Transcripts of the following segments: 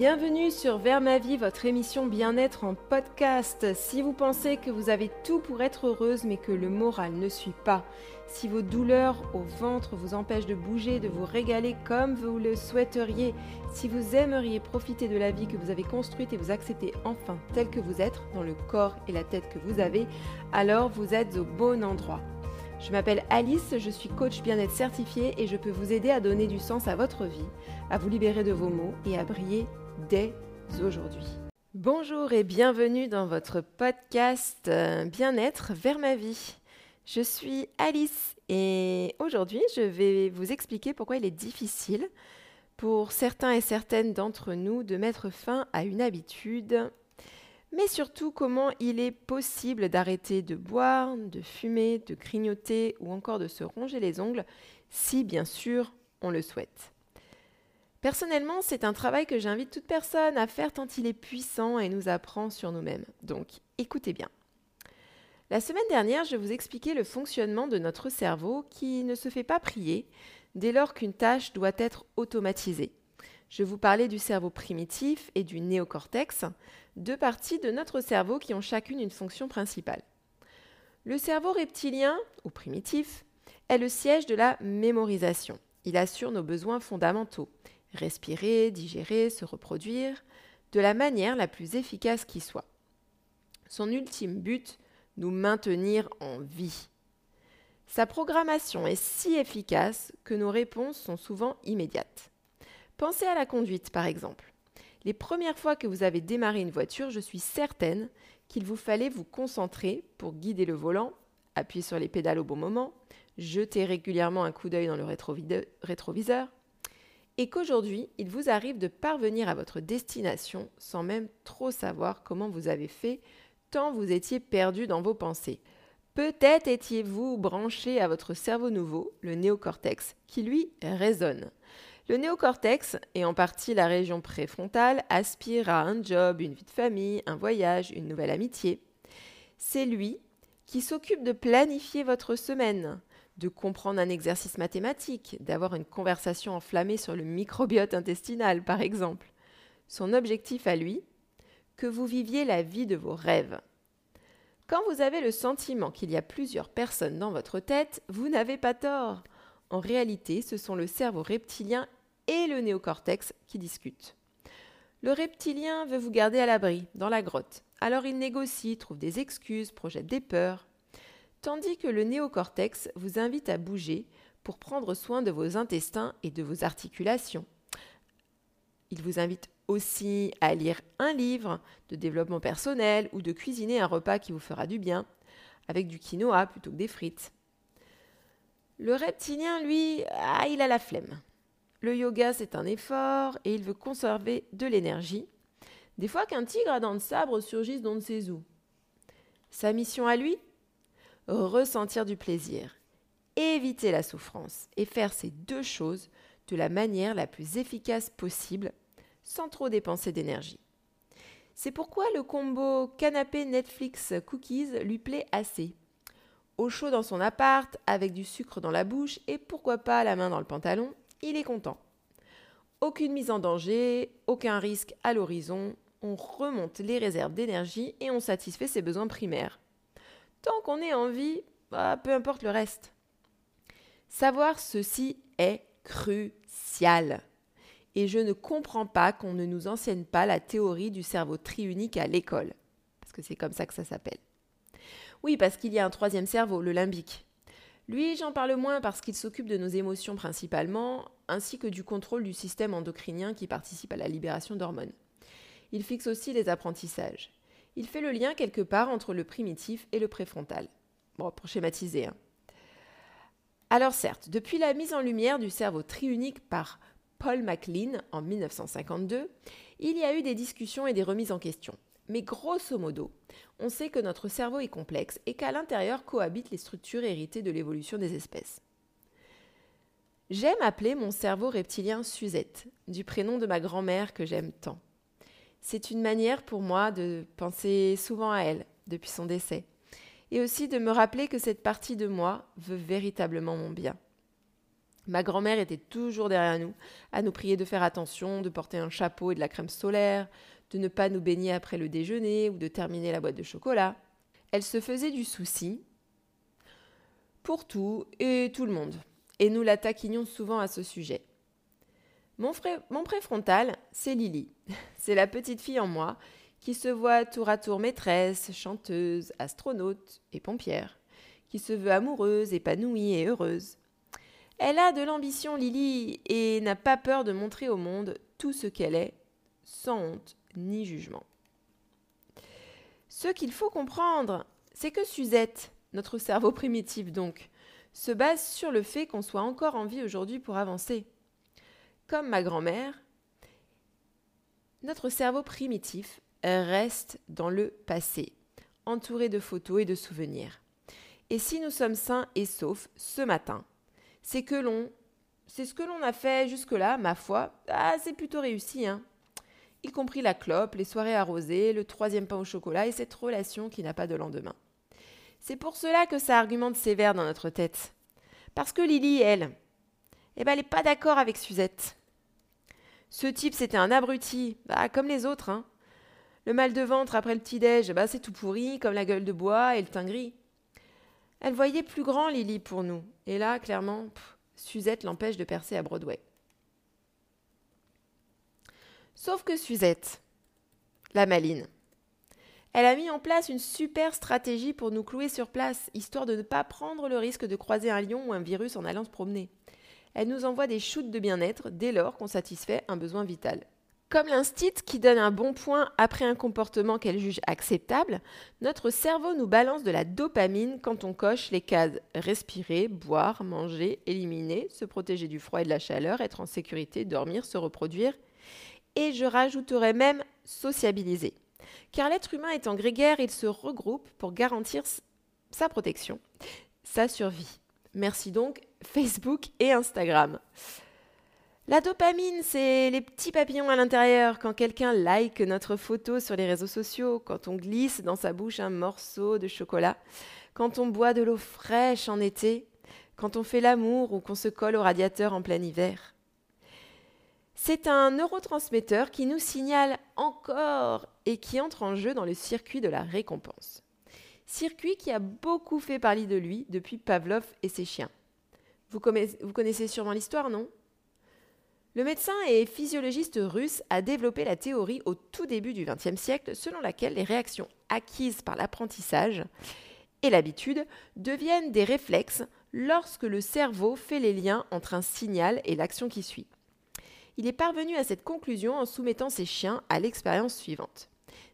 Bienvenue sur Vers ma vie, votre émission bien-être en podcast. Si vous pensez que vous avez tout pour être heureuse mais que le moral ne suit pas, si vos douleurs au ventre vous empêchent de bouger, de vous régaler comme vous le souhaiteriez, si vous aimeriez profiter de la vie que vous avez construite et vous accepter enfin tel que vous êtes, dans le corps et la tête que vous avez, alors vous êtes au bon endroit. Je m'appelle Alice, je suis coach bien-être certifié et je peux vous aider à donner du sens à votre vie, à vous libérer de vos maux et à briller dès aujourd'hui. Bonjour et bienvenue dans votre podcast euh, Bien-être vers ma vie. Je suis Alice et aujourd'hui je vais vous expliquer pourquoi il est difficile pour certains et certaines d'entre nous de mettre fin à une habitude mais surtout comment il est possible d'arrêter de boire, de fumer, de grignoter ou encore de se ronger les ongles, si bien sûr on le souhaite. Personnellement, c'est un travail que j'invite toute personne à faire tant il est puissant et nous apprend sur nous-mêmes. Donc écoutez bien. La semaine dernière, je vous expliquais le fonctionnement de notre cerveau qui ne se fait pas prier dès lors qu'une tâche doit être automatisée. Je vous parlais du cerveau primitif et du néocortex, deux parties de notre cerveau qui ont chacune une fonction principale. Le cerveau reptilien, ou primitif, est le siège de la mémorisation. Il assure nos besoins fondamentaux, respirer, digérer, se reproduire, de la manière la plus efficace qui soit. Son ultime but, nous maintenir en vie. Sa programmation est si efficace que nos réponses sont souvent immédiates. Pensez à la conduite, par exemple. Les premières fois que vous avez démarré une voiture, je suis certaine qu'il vous fallait vous concentrer pour guider le volant, appuyer sur les pédales au bon moment, jeter régulièrement un coup d'œil dans le rétroviseur, et qu'aujourd'hui, il vous arrive de parvenir à votre destination sans même trop savoir comment vous avez fait, tant vous étiez perdu dans vos pensées. Peut-être étiez-vous branché à votre cerveau nouveau, le néocortex, qui lui résonne. Le néocortex, et en partie la région préfrontale, aspire à un job, une vie de famille, un voyage, une nouvelle amitié. C'est lui qui s'occupe de planifier votre semaine, de comprendre un exercice mathématique, d'avoir une conversation enflammée sur le microbiote intestinal, par exemple. Son objectif à lui, que vous viviez la vie de vos rêves. Quand vous avez le sentiment qu'il y a plusieurs personnes dans votre tête, vous n'avez pas tort. En réalité, ce sont le cerveau reptilien et le néocortex qui discutent. Le reptilien veut vous garder à l'abri, dans la grotte. Alors il négocie, trouve des excuses, projette des peurs. Tandis que le néocortex vous invite à bouger pour prendre soin de vos intestins et de vos articulations. Il vous invite aussi à lire un livre de développement personnel ou de cuisiner un repas qui vous fera du bien, avec du quinoa plutôt que des frites. Le reptilien, lui, ah, il a la flemme. Le yoga, c'est un effort et il veut conserver de l'énergie. Des fois qu'un tigre à dents de sabre surgisse d'on ne sait où. Sa mission à lui? Ressentir du plaisir, éviter la souffrance et faire ces deux choses de la manière la plus efficace possible sans trop dépenser d'énergie. C'est pourquoi le combo canapé Netflix cookies lui plaît assez. Au chaud dans son appart, avec du sucre dans la bouche et pourquoi pas la main dans le pantalon, il est content. Aucune mise en danger, aucun risque à l'horizon, on remonte les réserves d'énergie et on satisfait ses besoins primaires. Tant qu'on est en vie, bah, peu importe le reste. Savoir ceci est crucial. Et je ne comprends pas qu'on ne nous enseigne pas la théorie du cerveau triunique à l'école. Parce que c'est comme ça que ça s'appelle. Oui, parce qu'il y a un troisième cerveau, le limbique. Lui, j'en parle moins parce qu'il s'occupe de nos émotions principalement, ainsi que du contrôle du système endocrinien qui participe à la libération d'hormones. Il fixe aussi les apprentissages. Il fait le lien quelque part entre le primitif et le préfrontal. Bon, pour schématiser. Hein. Alors certes, depuis la mise en lumière du cerveau triunique par Paul MacLean en 1952, il y a eu des discussions et des remises en question. Mais grosso modo, on sait que notre cerveau est complexe et qu'à l'intérieur cohabitent les structures héritées de l'évolution des espèces. J'aime appeler mon cerveau reptilien Suzette, du prénom de ma grand-mère que j'aime tant. C'est une manière pour moi de penser souvent à elle depuis son décès, et aussi de me rappeler que cette partie de moi veut véritablement mon bien. Ma grand-mère était toujours derrière nous, à nous prier de faire attention, de porter un chapeau et de la crème solaire, de ne pas nous baigner après le déjeuner ou de terminer la boîte de chocolat. Elle se faisait du souci pour tout et tout le monde, et nous la taquinions souvent à ce sujet. Mon, préfrontal, c'est Lily. C'est la petite fille en moi qui se voit tour à tour maîtresse, chanteuse, astronaute et pompière, qui se veut amoureuse, épanouie et heureuse. Elle a de l'ambition, Lily, et n'a pas peur de montrer au monde tout ce qu'elle est, sans honte ni jugement. Ce qu'il faut comprendre, c'est que Suzette, notre cerveau primitif donc, se base sur le fait qu'on soit encore en vie aujourd'hui pour avancer. Comme ma grand-mère, notre cerveau primitif reste dans le passé, entouré de photos et de souvenirs. Et si nous sommes sains et saufs ce matin, c'est que l'on c'est ce que l'on a fait jusque-là, ma foi, ah, c'est plutôt réussi, hein y compris la clope, les soirées arrosées, le troisième pain au chocolat et cette relation qui n'a pas de lendemain. C'est pour cela que ça argumente sévère dans notre tête. Parce que Lily, elle, eh ben, elle n'est pas d'accord avec Suzette. Ce type, c'était un abruti, bah, comme les autres. Hein. Le mal de ventre après le petit-déj, bah, c'est tout pourri, comme la gueule de bois et le teint gris. Elle voyait plus grand Lily pour nous. Et là, clairement, Suzette l'empêche de percer à Broadway. Sauf que Suzette, la maline, elle a mis en place une super stratégie pour nous clouer sur place, histoire de ne pas prendre le risque de croiser un lion ou un virus en allant se promener. Elle nous envoie des shoots de bien-être dès lors qu'on satisfait un besoin vital. Comme l'instit qui donne un bon point après un comportement qu'elle juge acceptable, notre cerveau nous balance de la dopamine quand on coche les cases respirer, boire, manger, éliminer, se protéger du froid et de la chaleur, être en sécurité, dormir, se reproduire et je rajouterais même sociabiliser. Car l'être humain étant grégaire, il se regroupe pour garantir sa protection, sa survie. Merci donc Facebook et Instagram. La dopamine, c'est les petits papillons à l'intérieur quand quelqu'un like notre photo sur les réseaux sociaux, quand on glisse dans sa bouche un morceau de chocolat, quand on boit de l'eau fraîche en été, quand on fait l'amour ou qu'on se colle au radiateur en plein hiver. C'est un neurotransmetteur qui nous signale encore et qui entre en jeu dans le circuit de la récompense. Circuit qui a beaucoup fait parler de lui depuis Pavlov et ses chiens. Vous connaissez, sûrement l'histoire, non? Le médecin et physiologiste russe a développé la théorie au tout début du XXe siècle selon laquelle les réactions acquises par l'apprentissage et l'habitude deviennent des réflexes lorsque le cerveau fait les liens entre un signal et l'action qui suit il est parvenu à cette conclusion en soumettant ses chiens à l'expérience suivante.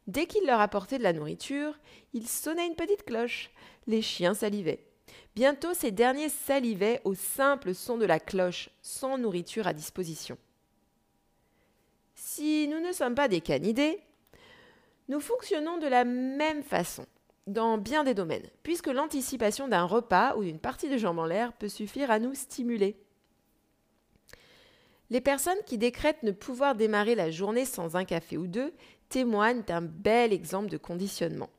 Dès qu'il leur apportait de la nourriture, il sonnait une petite cloche. Les chiens salivaient. Bientôt, ces derniers salivaient au simple son de la cloche, sans nourriture à disposition. Si nous ne sommes pas des canidés, nous fonctionnons de la même façon dans bien des domaines, puisque l'anticipation d'un repas ou d'une partie de jambes en l'air peut suffire à nous stimuler. Les personnes qui décrètent ne pouvoir démarrer la journée sans un café ou deux témoignent d'un bel exemple de conditionnement.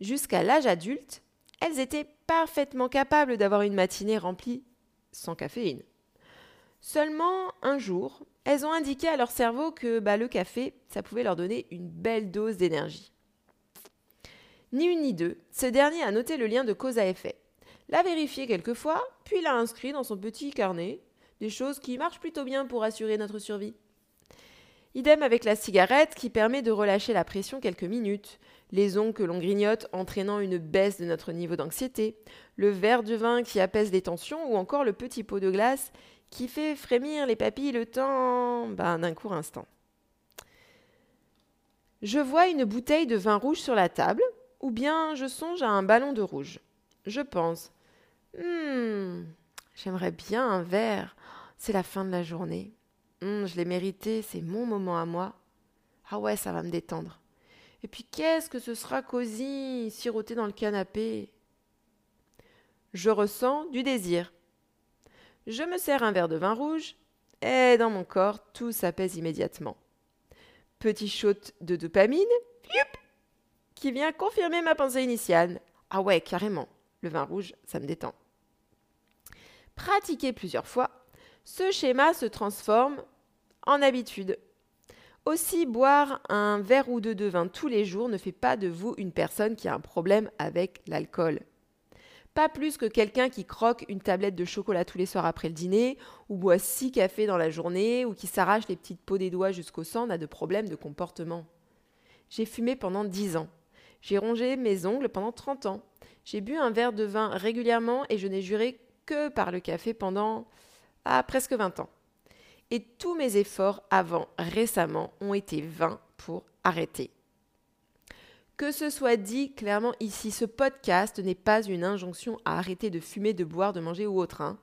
Jusqu'à l'âge adulte, elles étaient parfaitement capables d'avoir une matinée remplie sans caféine. Seulement un jour, elles ont indiqué à leur cerveau que bah, le café, ça pouvait leur donner une belle dose d'énergie. Ni une ni deux, ce dernier a noté le lien de cause à effet, l'a vérifié quelquefois, puis l'a inscrit dans son petit carnet des choses qui marchent plutôt bien pour assurer notre survie. Idem avec la cigarette qui permet de relâcher la pression quelques minutes, les ongles que l'on grignote entraînant une baisse de notre niveau d'anxiété, le verre de vin qui apaise les tensions ou encore le petit pot de glace qui fait frémir les papilles le temps ben, d'un court instant. Je vois une bouteille de vin rouge sur la table, ou bien je songe à un ballon de rouge. Je pense, hmm, j'aimerais bien un verre. C'est la fin de la journée. Hum, je l'ai mérité, c'est mon moment à moi. Ah ouais, ça va me détendre. Et puis qu'est-ce que ce sera cosy, siroté dans le canapé? Je ressens du désir. Je me sers un verre de vin rouge, et dans mon corps, tout s'apaise immédiatement. Petit shot de dopamine, qui vient confirmer ma pensée initiale. Ah ouais, carrément, le vin rouge, ça me détend. Pratiqué plusieurs fois, ce schéma se transforme en habitude. Aussi, boire un verre ou deux de vin tous les jours ne fait pas de vous une personne qui a un problème avec l'alcool. Pas plus que quelqu'un qui croque une tablette de chocolat tous les soirs après le dîner, ou boit six cafés dans la journée, ou qui s'arrache les petites peaux des doigts jusqu'au sang n'a de problème de comportement. J'ai fumé pendant dix ans. J'ai rongé mes ongles pendant trente ans. J'ai bu un verre de vin régulièrement et je n'ai juré que par le café pendant presque vingt ans. Et tous mes efforts avant, récemment, ont été vains pour arrêter. Que ce soit dit clairement ici, ce podcast n'est pas une injonction à arrêter de fumer, de boire, de manger ou autre. Hein.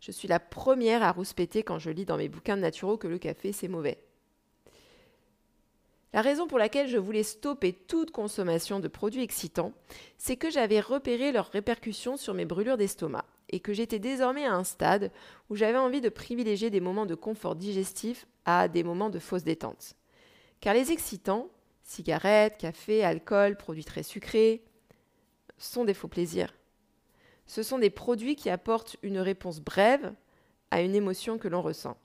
Je suis la première à rouspéter quand je lis dans mes bouquins naturaux que le café c'est mauvais. La raison pour laquelle je voulais stopper toute consommation de produits excitants, c'est que j'avais repéré leurs répercussions sur mes brûlures d'estomac et que j'étais désormais à un stade où j'avais envie de privilégier des moments de confort digestif à des moments de fausse détente. Car les excitants, cigarettes, café, alcool, produits très sucrés, sont des faux plaisirs. Ce sont des produits qui apportent une réponse brève à une émotion que l'on ressent.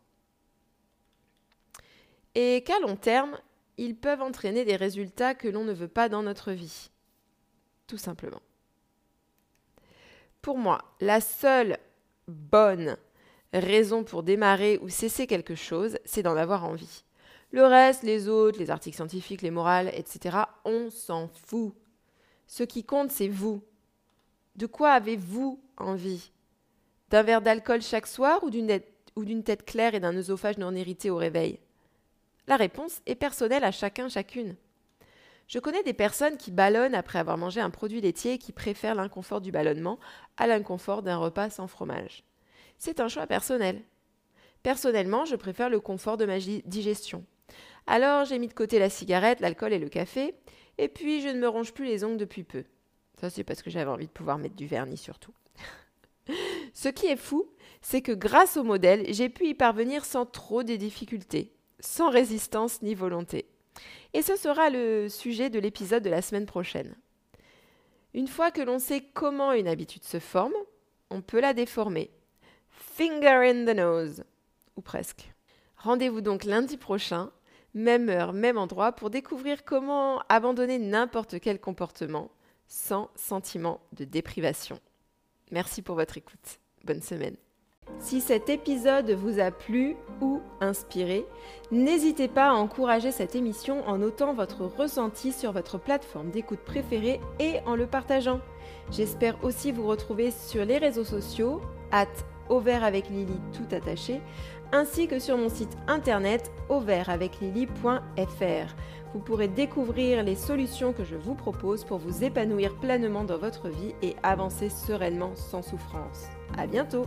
Et qu'à long terme, ils peuvent entraîner des résultats que l'on ne veut pas dans notre vie. Tout simplement. Pour moi, la seule bonne raison pour démarrer ou cesser quelque chose, c'est d'en avoir envie. Le reste, les autres, les articles scientifiques, les morales, etc., on s'en fout. Ce qui compte, c'est vous. De quoi avez-vous envie? D'un verre d'alcool chaque soir ou d'une tête claire et d'un œsophage non irrité au réveil? La réponse est personnelle à chacun, chacune. Je connais des personnes qui ballonnent après avoir mangé un produit laitier et qui préfèrent l'inconfort du ballonnement à l'inconfort d'un repas sans fromage. C'est un choix personnel. Personnellement, je préfère le confort de ma digestion. Alors j'ai mis de côté la cigarette, l'alcool et le café, et puis je ne me ronge plus les ongles depuis peu. Ça c'est parce que j'avais envie de pouvoir mettre du vernis surtout. Ce qui est fou, c'est que grâce au modèle, j'ai pu y parvenir sans trop de difficultés, sans résistance ni volonté. Et ce sera le sujet de l'épisode de la semaine prochaine. Une fois que l'on sait comment une habitude se forme, on peut la déformer. Finger in the nose, ou presque. Rendez-vous donc lundi prochain même heure, même endroit, pour découvrir comment abandonner n'importe quel comportement sans sentiment de déprivation. Merci pour votre écoute. Bonne semaine. Si cet épisode vous a plu ou inspiré, n'hésitez pas à encourager cette émission en notant votre ressenti sur votre plateforme d'écoute préférée et en le partageant. J'espère aussi vous retrouver sur les réseaux sociaux, at au avec Lily tout attaché, ainsi que sur mon site internet auvertaveclily.fr. Vous pourrez découvrir les solutions que je vous propose pour vous épanouir pleinement dans votre vie et avancer sereinement sans souffrance. À bientôt!